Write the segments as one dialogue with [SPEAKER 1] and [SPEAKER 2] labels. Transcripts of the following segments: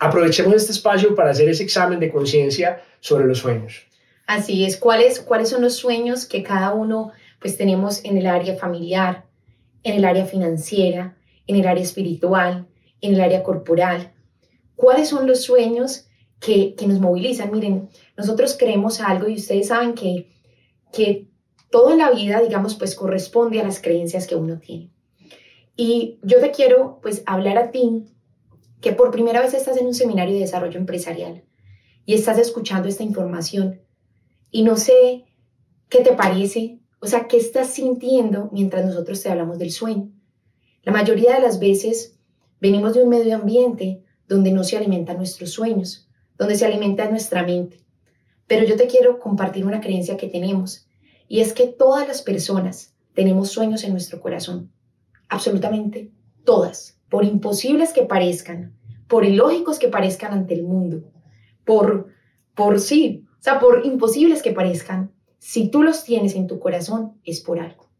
[SPEAKER 1] aprovechemos este espacio para hacer ese examen de conciencia sobre los sueños.
[SPEAKER 2] Así es, ¿Cuáles, ¿cuáles son los sueños que cada uno pues tenemos en el área familiar, en el área financiera, en el área espiritual, en el área corporal? ¿Cuáles son los sueños que, que nos movilizan? Miren, nosotros creemos algo y ustedes saben que, que todo en la vida, digamos, pues corresponde a las creencias que uno tiene. Y yo te quiero pues hablar a ti que por primera vez estás en un seminario de desarrollo empresarial y estás escuchando esta información y no sé qué te parece, o sea, qué estás sintiendo mientras nosotros te hablamos del sueño. La mayoría de las veces venimos de un medio ambiente donde no se alimentan nuestros sueños, donde se alimenta nuestra mente. Pero yo te quiero compartir una creencia que tenemos y es que todas las personas tenemos sueños en nuestro corazón, absolutamente todas por imposibles que parezcan, por ilógicos que parezcan ante el mundo, por, por sí, o sea, por imposibles que parezcan, si tú los tienes en tu corazón es por algo.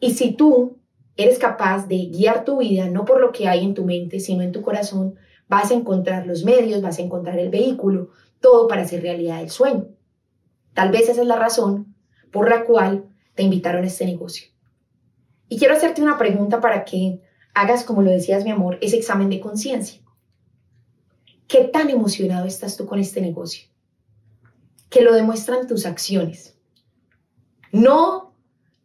[SPEAKER 2] Y si tú eres capaz de guiar tu vida no por lo que hay en tu mente, sino en tu corazón, vas a encontrar los medios, vas a encontrar el vehículo, todo para hacer realidad el sueño. Tal vez esa es la razón por la cual te invitaron a este negocio. Y quiero hacerte una pregunta para que hagas, como lo decías mi amor, ese examen de conciencia. ¿Qué tan emocionado estás tú con este negocio? Que lo demuestran tus acciones. No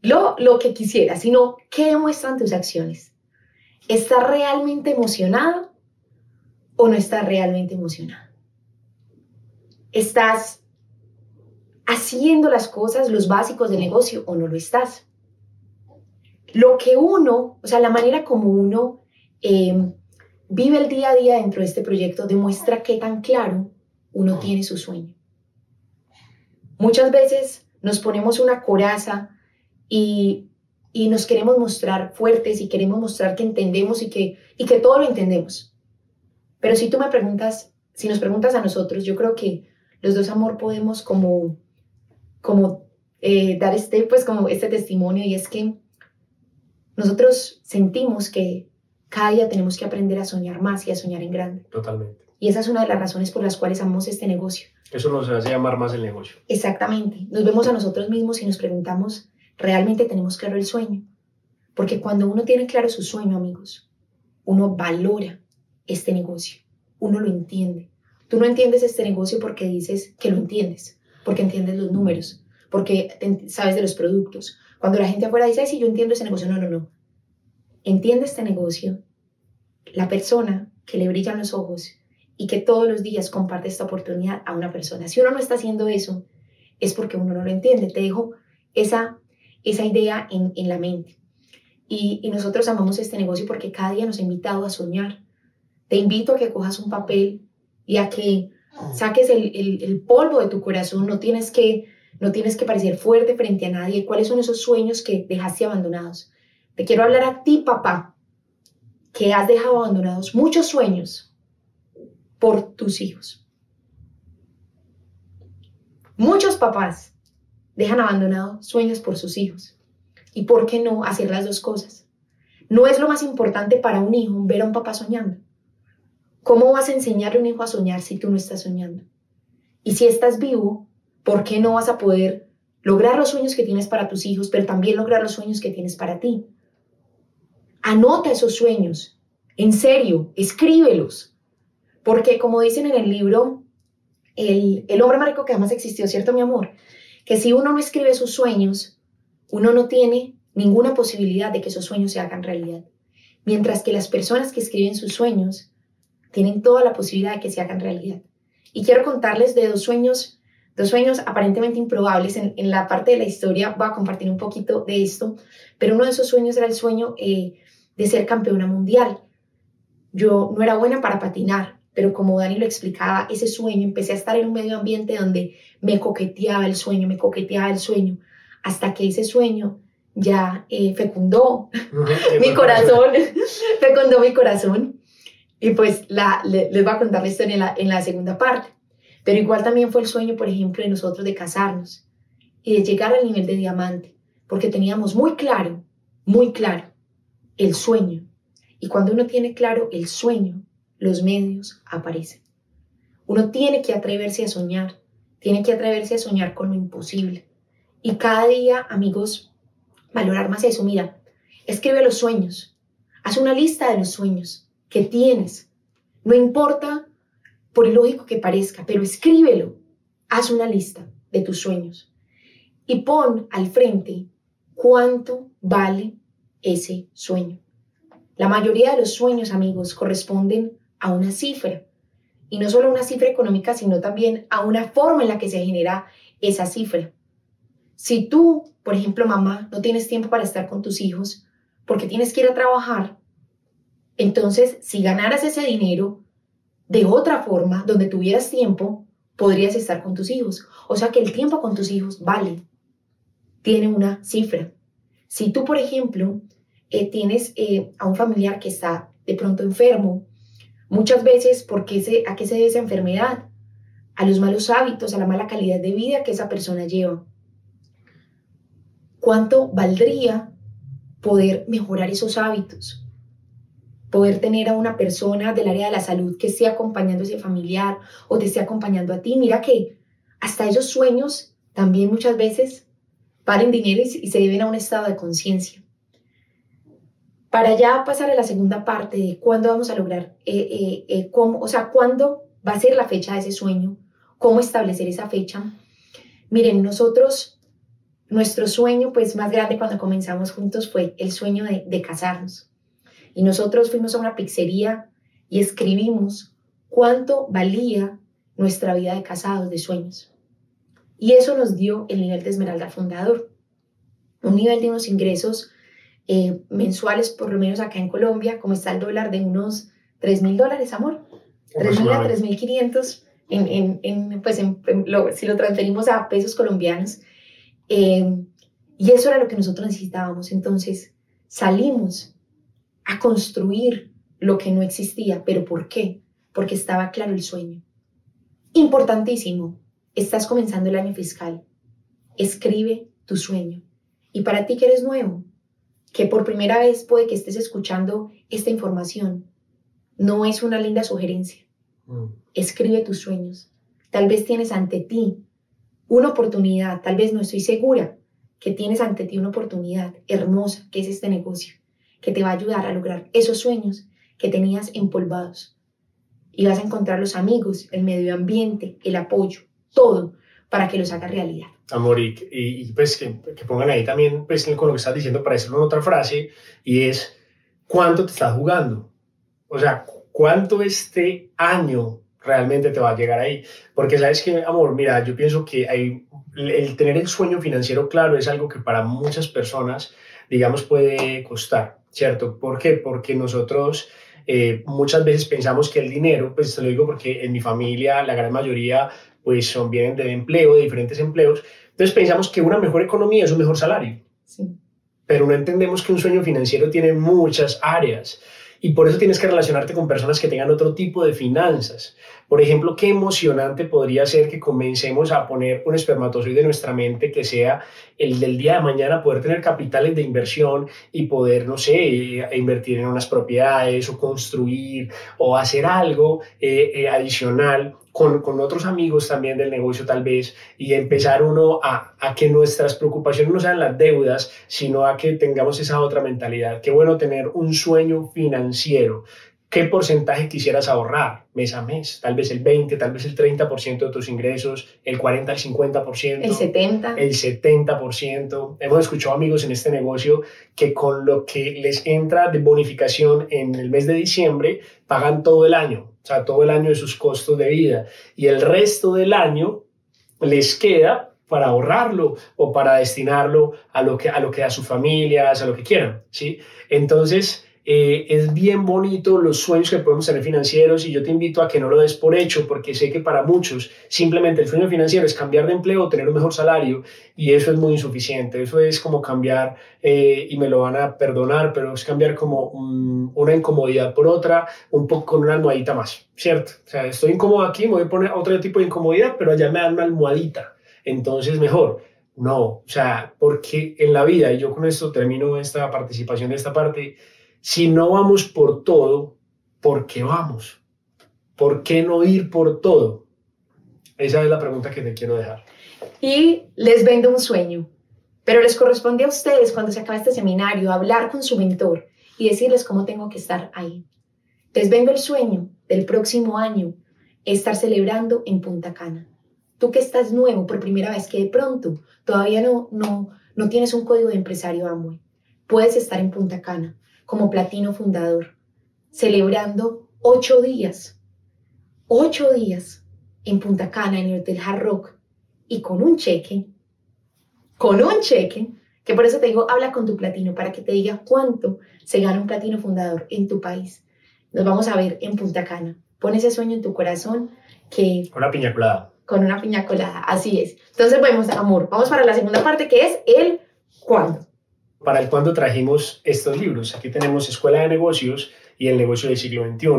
[SPEAKER 2] lo, lo que quisieras, sino qué demuestran tus acciones. ¿Estás realmente emocionado o no estás realmente emocionado? ¿Estás haciendo las cosas, los básicos del negocio o no lo estás? Lo que uno, o sea, la manera como uno em, vive el día a día dentro de este proyecto demuestra qué tan claro uno tiene su sueño. Muchas veces nos ponemos una coraza y, nos queremos mostrar fuertes y queremos mostrar que entendemos y que, y que todo lo entendemos. Pero si tú me preguntas, si nos preguntas a nosotros, yo creo que los dos amor podemos como, como eh, dar este, pues como este testimonio y es que nosotros sentimos que cada día tenemos que aprender a soñar más y a soñar en grande.
[SPEAKER 1] Totalmente.
[SPEAKER 2] Y esa es una de las razones por las cuales amamos este negocio.
[SPEAKER 1] Eso nos hace llamar más el negocio.
[SPEAKER 2] Exactamente. Nos vemos a nosotros mismos y nos preguntamos, ¿realmente tenemos claro el sueño? Porque cuando uno tiene claro su sueño, amigos, uno valora este negocio, uno lo entiende. Tú no entiendes este negocio porque dices que lo entiendes, porque entiendes los números, porque sabes de los productos, cuando la gente afuera dice, sí, yo entiendo ese negocio, no, no, no. Entiende este negocio la persona que le brillan los ojos y que todos los días comparte esta oportunidad a una persona. Si uno no está haciendo eso, es porque uno no lo entiende. Te dejo esa, esa idea en, en la mente. Y, y, nosotros amamos este negocio porque cada día nos ha invitado a soñar. Te invito a que cojas un papel y a que saques el, el, el polvo de tu corazón. No tienes que no tienes que parecer fuerte frente a nadie. ¿Cuáles son esos sueños que dejaste abandonados? Te quiero hablar a ti, papá, que has dejado abandonados muchos sueños por tus hijos. Muchos papás dejan abandonados sueños por sus hijos. ¿Y por qué no hacer las dos cosas? No es lo más importante para un hijo ver a un papá soñando. ¿Cómo vas a enseñarle a un hijo a soñar si tú no estás soñando? Y si estás vivo, ¿por qué no vas a poder lograr los sueños que tienes para tus hijos, pero también lograr los sueños que tienes para ti? Anota esos sueños, en serio, escríbelos, porque como dicen en el libro, el, el hombre marico que jamás existió, ¿cierto, mi amor? Que si uno no escribe sus sueños, uno no tiene ninguna posibilidad de que esos sueños se hagan realidad. Mientras que las personas que escriben sus sueños tienen toda la posibilidad de que se hagan realidad. Y quiero contarles de dos sueños Dos sueños aparentemente improbables. En, la parte de la historia voy a compartir un poquito de esto, pero uno de esos sueños era el sueño eh, de ser campeona mundial. Yo no era buena para patinar, pero como Dani lo explicaba, ese sueño, empecé a estar en un medio ambiente donde me coqueteaba el sueño, me coqueteaba el sueño, hasta que ese sueño ya eh, fecundó mi corazón, fecundó mi corazón. Y pues la, les voy a contar la historia en la, en la segunda parte. Pero igual también fue el sueño, por ejemplo, de nosotros de casarnos y de llegar al nivel de diamante, porque teníamos muy claro, muy claro, el sueño. Y cuando uno tiene claro el sueño, los medios aparecen. Uno tiene que atreverse a soñar, tiene que atreverse a soñar con lo imposible. Y cada día, amigos, valorar más eso. Mira, escribe los sueños, haz una lista de los sueños que tienes. No importa por lógico que parezca, pero escríbelo. Haz una lista de tus sueños y pon al frente cuánto vale ese sueño. La mayoría de los sueños, amigos, corresponden a una cifra. Y no solo a una cifra económica, sino también a una forma en la que se genera esa cifra. Si tú, por ejemplo, mamá, no tienes tiempo para estar con tus hijos porque tienes que ir a trabajar, entonces si ganaras ese dinero de otra forma, donde tuvieras tiempo, podrías estar con tus hijos. O sea que el tiempo con tus hijos vale, tiene una cifra. Si tú, por ejemplo, eh, tienes eh, a un familiar que está de pronto enfermo, muchas veces, ¿por se, ¿a qué se debe esa enfermedad? A los malos hábitos, a la mala calidad de vida que esa persona lleva. ¿Cuánto valdría poder mejorar esos hábitos? Poder tener a una persona del área de la salud que esté acompañando a ese familiar o te esté acompañando a ti. Mira que hasta esos sueños también muchas veces valen dinero y se deben a un estado de conciencia. Para ya pasar a la segunda parte de cuándo vamos a lograr, eh, eh, eh, cómo, o sea, cuándo va a ser la fecha de ese sueño, cómo establecer esa fecha. Miren, nosotros, nuestro sueño pues más grande cuando comenzamos juntos fue el sueño de, de casarnos. Y nosotros fuimos a una pizzería y escribimos cuánto valía nuestra vida de casados, de sueños. Y eso nos dio el nivel de Esmeralda Fundador, un nivel de unos ingresos eh, mensuales, por lo menos acá en Colombia, como está el dólar de unos 3 mil dólares, amor, 3 mil a 3 mil 500, en, en, pues si lo transferimos a pesos colombianos. Eh, y eso era lo que nosotros necesitábamos. Entonces salimos a construir lo que no existía. ¿Pero por qué? Porque estaba claro el sueño. Importantísimo, Estás comenzando el año fiscal. Escribe tu sueño. Y para ti que eres nuevo, que por primera vez puede que estés escuchando esta información, no es una linda sugerencia. Mm. Escribe tus sueños. Tal vez tienes ante ti una oportunidad, tal vez no estoy segura que tienes ante ti una oportunidad hermosa, que es este negocio, que te va a ayudar a lograr esos sueños que tenías empolvados. Y vas a encontrar los amigos, el medio ambiente, el apoyo, todo para que los haga realidad.
[SPEAKER 1] Amor, y, pues que, pongan ahí también, pues con lo que estás diciendo, para decirlo en otra frase, y es, ¿cuánto te estás jugando? O sea, ¿cuánto este año realmente te va a llegar ahí? Porque sabes que, amor, mira, yo pienso que hay, el tener el sueño financiero claro es algo que para muchas personas, digamos, puede costar, ¿cierto? ¿Por qué? Porque nosotros... Eh, muchas veces pensamos que el dinero, pues te lo digo porque en mi familia la gran mayoría pues son, vienen de empleo, de diferentes empleos. Entonces pensamos que una mejor economía es un mejor salario. Pero no entendemos que un sueño financiero tiene muchas áreas. Y por eso tienes que relacionarte con personas que tengan otro tipo de finanzas. Por ejemplo, qué emocionante podría ser que comencemos a poner un espermatozoide en nuestra mente que sea el del día de mañana, poder tener capitales de inversión y poder, no sé, invertir en unas propiedades o construir o hacer algo eh, eh, adicional con, con, otros amigos también del negocio tal vez y empezar uno a, a, que nuestras preocupaciones no sean las deudas, sino a que tengamos esa otra mentalidad. Qué bueno tener un sueño financiero. ¿Qué porcentaje quisieras ahorrar mes a mes? Tal vez el 20, tal vez el 30% de tus ingresos, el 40, el 50%.
[SPEAKER 2] El 70.
[SPEAKER 1] El 70%. Hemos escuchado amigos en este negocio que con lo que les entra de bonificación en el mes de diciembre, pagan todo el año, sea, todo el año de sus costos de vida. Y el resto del año les queda para ahorrarlo o para destinarlo a lo que a lo que a sus familias, a lo que quieran, ¿sí? Entonces, eh, es bien bonito los sueños que podemos tener financieros y yo te invito a que no lo des por hecho porque sé que para muchos simplemente el sueño financiero es cambiar de empleo tener un mejor salario y eso es muy insuficiente. Eso es como cambiar, eh, y me lo van a perdonar, pero es cambiar como una incomodidad por otra, un poco con una almohadita más, ¿cierto? O sea, estoy incómodo aquí, me voy a poner otro tipo de incomodidad, pero allá me dan una almohadita. Entonces, mejor. No, o sea, porque en la vida, y yo con esto termino esta participación de esta parte, si no vamos por todo, ¿por qué vamos? ¿Por qué no ir por todo? Esa es la pregunta que te quiero dejar.
[SPEAKER 2] Y les vendo un sueño, pero les corresponde a ustedes cuando se acabe este seminario hablar con su mentor y decirles cómo tengo que estar ahí. Les vendo el sueño del próximo año, estar celebrando en Punta Cana. Tú que estás nuevo por primera vez, que de pronto todavía no, no, no tienes un código de empresario Amway, puedes estar en Punta Cana como platino fundador, celebrando ocho días, ocho días en Punta Cana, en el Hotel Hard Rock, y con un cheque, con un cheque, que por eso te digo, habla con tu platino para que te diga cuánto se gana un platino fundador en tu país. Nos vamos a ver en Punta Cana. Pon ese sueño en tu corazón que...
[SPEAKER 1] Con una piña colada.
[SPEAKER 2] Con una piña colada, así es. Entonces, vamos, amor, vamos para la segunda parte que es el cuándo.
[SPEAKER 1] Para el cuándo trajimos estos libros. Aquí tenemos Escuela de Negocios y El Negocio del Siglo XXI.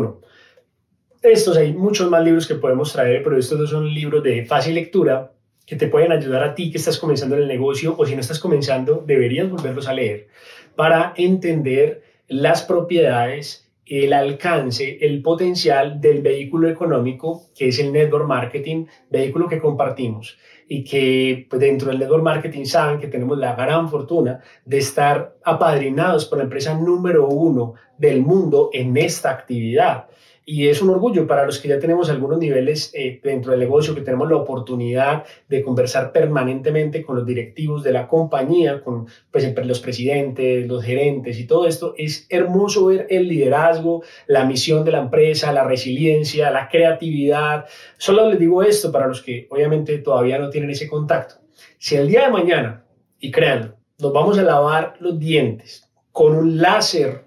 [SPEAKER 1] Estos hay muchos más libros que podemos traer, pero estos dos son libros de fácil lectura que te pueden ayudar a ti que estás comenzando en el negocio o si no estás comenzando, deberías volverlos a leer para entender las propiedades, el alcance, el potencial del vehículo económico que es el network marketing, vehículo que compartimos. Y que pues, dentro del network marketing saben que tenemos la gran fortuna de estar apadrinados por la empresa número uno del mundo en esta actividad y es un orgullo para los que ya tenemos algunos niveles eh, dentro del negocio, que tenemos la oportunidad de conversar permanentemente con los directivos de la compañía, con pues, los presidentes, los gerentes y todo esto. Es hermoso ver el liderazgo, la misión de la empresa, la resiliencia, la creatividad. Solo les digo esto para los que obviamente todavía no tienen ese contacto. Si el día de mañana, y créanlo, nos vamos a lavar los dientes con un láser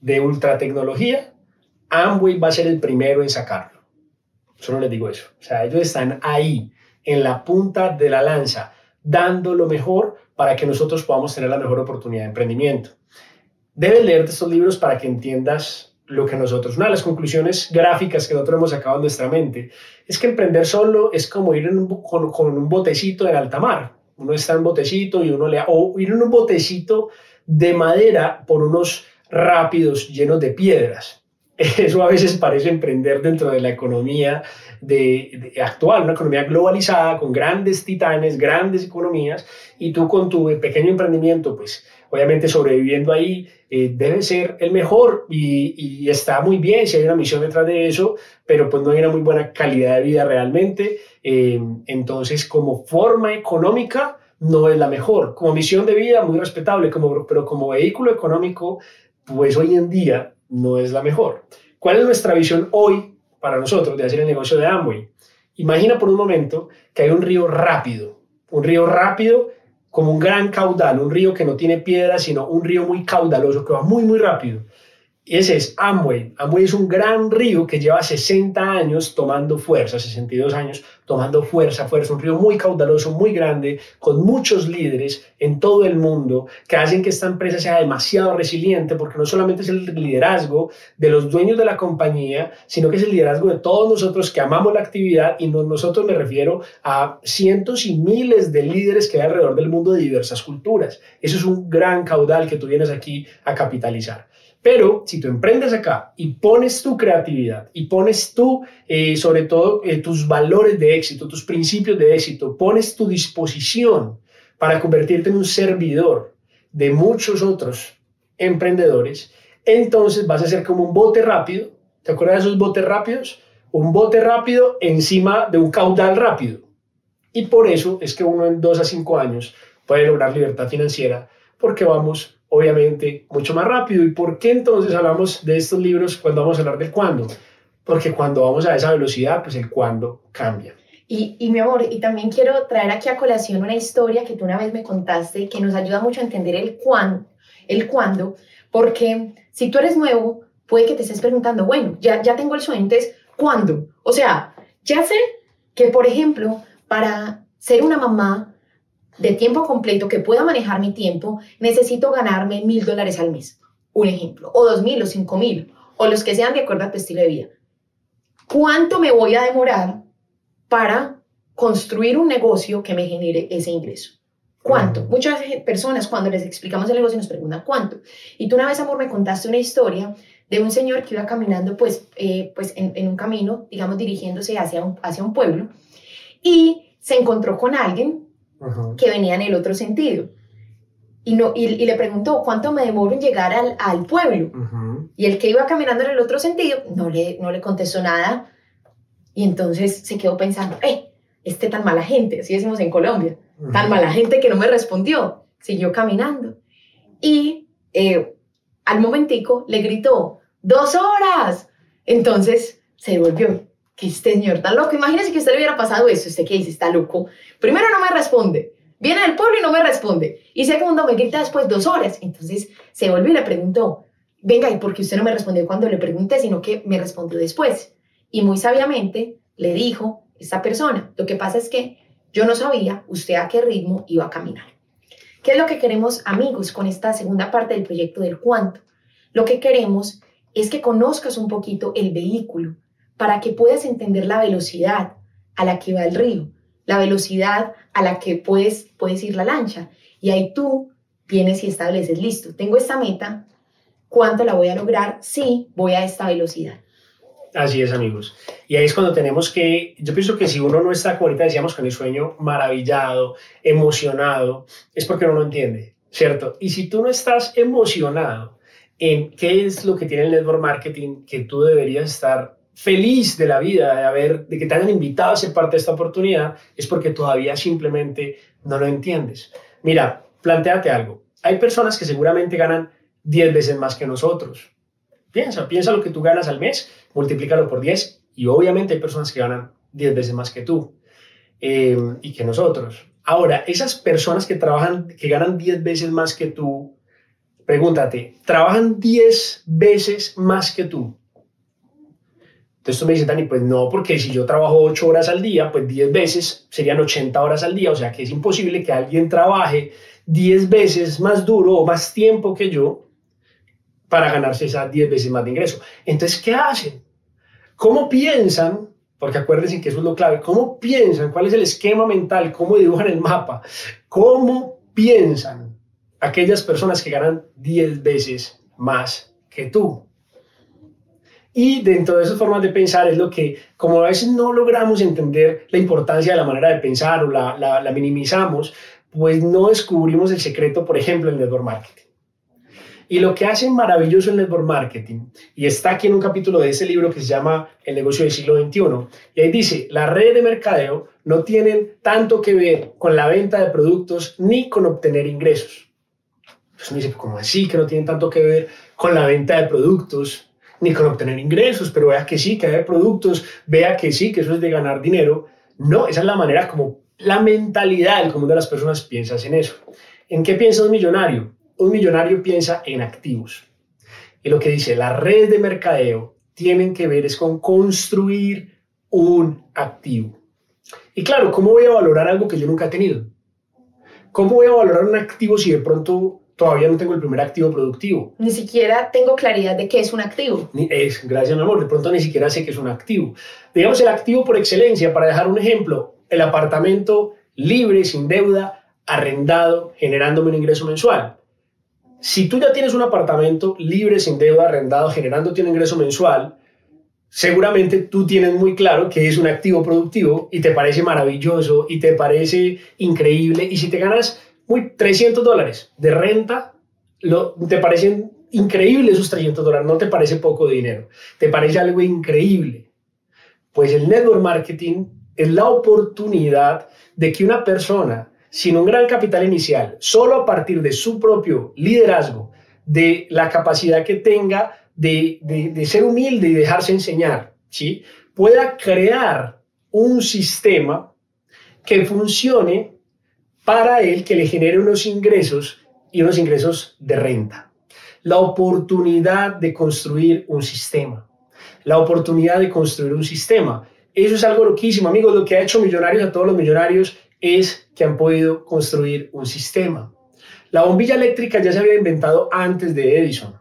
[SPEAKER 1] de ultra tecnología, Amway va a ser el primero en sacarlo. Solo les digo eso. O sea, ellos están ahí, en la punta de la lanza, dando lo mejor para que nosotros podamos tener la mejor oportunidad de emprendimiento. Debes leerte estos libros para que entiendas lo que nosotros, una de las conclusiones gráficas que nosotros hemos sacado en nuestra mente, es que emprender solo es como ir en un, con, un botecito en alta mar. Uno está en botecito y uno le... o ir en un botecito de madera por unos rápidos llenos de piedras. Eso a veces parece emprender dentro de la economía de, actual, una economía globalizada con grandes titanes, grandes economías, y tú con tu pequeño emprendimiento, pues obviamente sobreviviendo ahí, eh, debe ser el mejor y, está muy bien si hay una misión detrás de eso, pero pues no hay una muy buena calidad de vida realmente. Eh, entonces, como forma económica, no es la mejor. Como misión de vida, muy respetable, como, pero como vehículo económico, pues hoy en día no es la mejor. ¿Cuál es nuestra visión hoy para nosotros de hacer el negocio de Amway? Imagina por un momento que hay un río rápido, un río rápido como un gran caudal, un río que no tiene piedras, sino un río muy caudaloso, que va muy, muy rápido. Ese es Amway. Amway es un gran río que lleva 60 años tomando fuerza, 62 años tomando fuerza, fuerza, un río muy caudaloso, muy grande, con muchos líderes en todo el mundo que hacen que esta empresa sea demasiado resiliente, porque no solamente es el liderazgo de los dueños de la compañía, sino que es el liderazgo de todos nosotros que amamos la actividad y nosotros me refiero a cientos y miles de líderes que hay alrededor del mundo de diversas culturas. Eso es un gran caudal que tú vienes aquí a capitalizar. Pero si tú emprendes acá y pones tu creatividad y pones tú, eh, sobre todo, eh, tus valores de éxito, tus principios de éxito, pones tu disposición para convertirte en un servidor de muchos otros emprendedores, entonces vas a ser como un bote rápido. ¿Te acuerdas de esos botes rápidos? Un bote rápido encima de un caudal rápido. Y por eso es que uno en dos a cinco años puede lograr libertad financiera porque vamos obviamente mucho más rápido. ¿Y por qué entonces hablamos de estos libros cuando vamos a hablar del cuándo? Porque cuando vamos a esa velocidad, pues el cuándo cambia.
[SPEAKER 2] Y, y, mi amor, y también quiero traer aquí a colación una historia que tú una vez me contaste que nos ayuda mucho a entender el cuándo, el cuándo, porque si tú eres nuevo, puede que te estés preguntando, bueno, ya, ya tengo el sueño, entonces, ¿cuándo? O sea, ya sé que, por ejemplo, para ser una mamá de tiempo completo que pueda manejar mi tiempo, necesito ganarme mil dólares al mes. Un ejemplo, o dos mil o cinco mil, o los que sean de acuerdo a tu estilo de vida. ¿Cuánto me voy a demorar para construir un negocio que me genere ese ingreso? ¿Cuánto? Muchas personas cuando les explicamos el negocio nos preguntan cuánto. Y tú una vez, amor, me contaste una historia de un señor que iba caminando pues, eh, pues en, un camino, digamos, dirigiéndose hacia un, hacia un pueblo, y se encontró con alguien que venía en el otro sentido. Y, no, y, le preguntó, ¿cuánto me demoro en llegar al, al pueblo? Y el que iba caminando en el otro sentido no le, no le contestó nada. Y entonces se quedó pensando, eh, este tan mala gente, así decimos en Colombia, tan mala gente que no me respondió. Siguió caminando. Y eh, al momentico le gritó, dos horas. Entonces se volvió, que este señor tan loco. Imagínese que usted le hubiera pasado eso. ¿Usted qué dice? Está loco. Primero no me responde. Viene del pueblo y no me responde. Y segundo, me grita después dos horas. Entonces se volvió y le preguntó, venga, ¿y por qué usted no me respondió cuando le pregunté, sino que me respondió después? Y muy sabiamente le dijo esta persona, lo que pasa es que yo no sabía usted a qué ritmo iba a caminar. ¿Qué es lo que queremos, amigos, con esta segunda parte del proyecto del cuánto? Lo que queremos es que conozcas un poquito el vehículo para que puedas entender la velocidad a la que va el río, la velocidad a la que puedes, puedes ir la lancha. Y ahí tú vienes y estableces, listo, tengo esta meta, ¿cuánto la voy a lograr si voy a esta velocidad?
[SPEAKER 1] Así es, amigos. Y ahí es cuando tenemos que, yo pienso que si uno no está, como ahorita decíamos, con el sueño maravillado, emocionado, es porque no entiende, ¿cierto? Y si tú no estás emocionado en qué es lo que tiene el network marketing, que tú deberías estar feliz de la vida, de, haber, de que te hayan invitado a ser parte de esta oportunidad, es porque todavía simplemente no lo entiendes. Mira, planteate algo. Hay personas que seguramente ganan 10 veces más que nosotros. Piensa, piensa lo que tú ganas al mes, multiplícalo por 10 y obviamente hay personas que ganan 10 veces más que tú eh, y que nosotros. Ahora, esas personas que trabajan, que ganan 10 veces más que tú, pregúntate, ¿trabajan 10 veces más que tú? Entonces tú me dices, Dani, pues no, porque si yo trabajo 8 horas al día, pues 10 veces serían 80 horas al día, o sea que es imposible que alguien trabaje 10 veces más duro o más tiempo que yo para ganarse esas 10 veces más de ingreso. Entonces, ¿qué hacen? ¿Cómo piensan? Porque acuérdense que eso es lo clave. ¿Cómo piensan? ¿Cuál es el esquema mental? ¿Cómo dibujan el mapa? ¿Cómo piensan aquellas personas que ganan 10 veces más que tú? Y dentro de esas formas de pensar es lo que, como a veces no logramos entender la importancia de la manera de pensar o la, la, minimizamos, pues no descubrimos el secreto, por ejemplo, en el network marketing. Y lo que hace maravilloso el network marketing, y está aquí en un capítulo de ese libro que se llama El negocio del siglo XXI, y ahí dice, las redes de mercadeo no tienen tanto que ver con la venta de productos ni con obtener ingresos. Pues me dice, ¿cómo así que no tienen tanto que ver con la venta de productos ni con obtener ingresos, pero vea que sí, que hay productos, vea que sí, que eso es de ganar dinero. No, esa es la manera como la mentalidad del común de las personas piensa en eso. ¿En qué piensa un millonario? Un millonario piensa en activos. Y lo que dice, las redes de mercadeo tienen que ver es con construir un activo. Y claro, ¿cómo voy a valorar algo que yo nunca he tenido? ¿Cómo voy a valorar un activo si de pronto todavía no tengo el primer activo productivo.
[SPEAKER 2] Ni siquiera tengo claridad de qué es un activo.
[SPEAKER 1] Ni, es, gracias, mi amor. De pronto ni siquiera sé qué es un activo. Digamos, el activo por excelencia, para dejar un ejemplo, el apartamento libre, sin deuda, arrendado, generándome un ingreso mensual. Si tú ya tienes un apartamento libre, sin deuda, arrendado, generándote un ingreso mensual, seguramente tú tienes muy claro que es un activo productivo y te parece maravilloso y te parece increíble. Y si te ganas muy 300 dólares de renta, te parecen increíbles esos 300 dólares, no te parece poco dinero, te parece algo increíble. Pues el network marketing es la oportunidad de que una persona sin un gran capital inicial, solo a partir de su propio liderazgo, de la capacidad que tenga de, de, de ser humilde y dejarse enseñar, ¿sí? pueda crear un sistema que funcione para él que le genere unos ingresos y unos ingresos de renta. La oportunidad de construir un sistema. La oportunidad de construir un sistema. Eso es algo loquísimo, amigos. Lo que ha hecho millonarios a todos los millonarios es que han podido construir un sistema. La bombilla eléctrica ya se había inventado antes de Edison,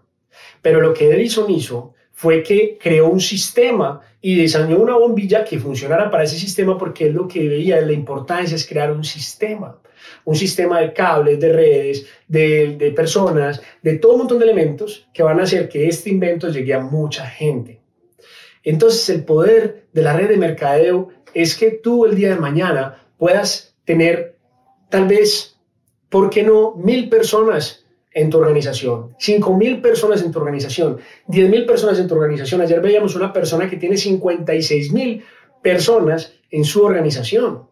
[SPEAKER 1] pero lo que Edison hizo fue que creó un sistema y diseñó una bombilla que funcionara para ese sistema porque él lo que veía, la importancia es crear un sistema. Un sistema de cables, de redes, de, personas, de todo un montón de elementos que van a hacer que este invento llegue a mucha gente. Entonces el poder de la red de mercadeo es que tú el día de mañana puedas tener tal vez, ¿por qué no? Mil personas en tu organización, cinco mil personas en tu organización, diez mil personas en tu organización. Ayer veíamos una persona que tiene 56 mil personas en su organización.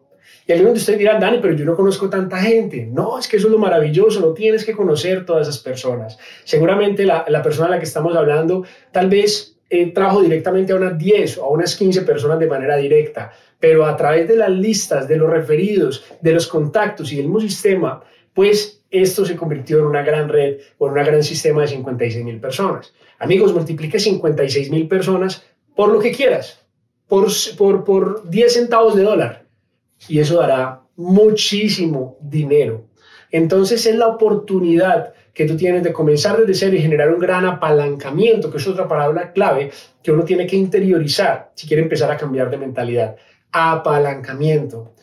[SPEAKER 1] Y algunos de ustedes dirán, Dani, pero yo no conozco tanta gente. No, es que eso es lo maravilloso, no tienes que conocer todas esas personas. Seguramente la, la persona a la que estamos hablando tal vez eh, trajo directamente a unas 10 o a unas 15 personas de manera directa, pero a través de las listas, de los referidos, de los contactos y del mismo sistema, pues esto se convirtió en una gran red o en un gran sistema de 56 mil personas. Amigos, multiplique 56 mil personas por lo que quieras por, por, 10 centavos de dólar. Y eso dará muchísimo dinero. Entonces es la oportunidad que tú tienes de comenzar desde cero y generar un gran apalancamiento, que es otra palabra clave que uno tiene que interiorizar si quiere empezar a cambiar de mentalidad. Apalancamiento.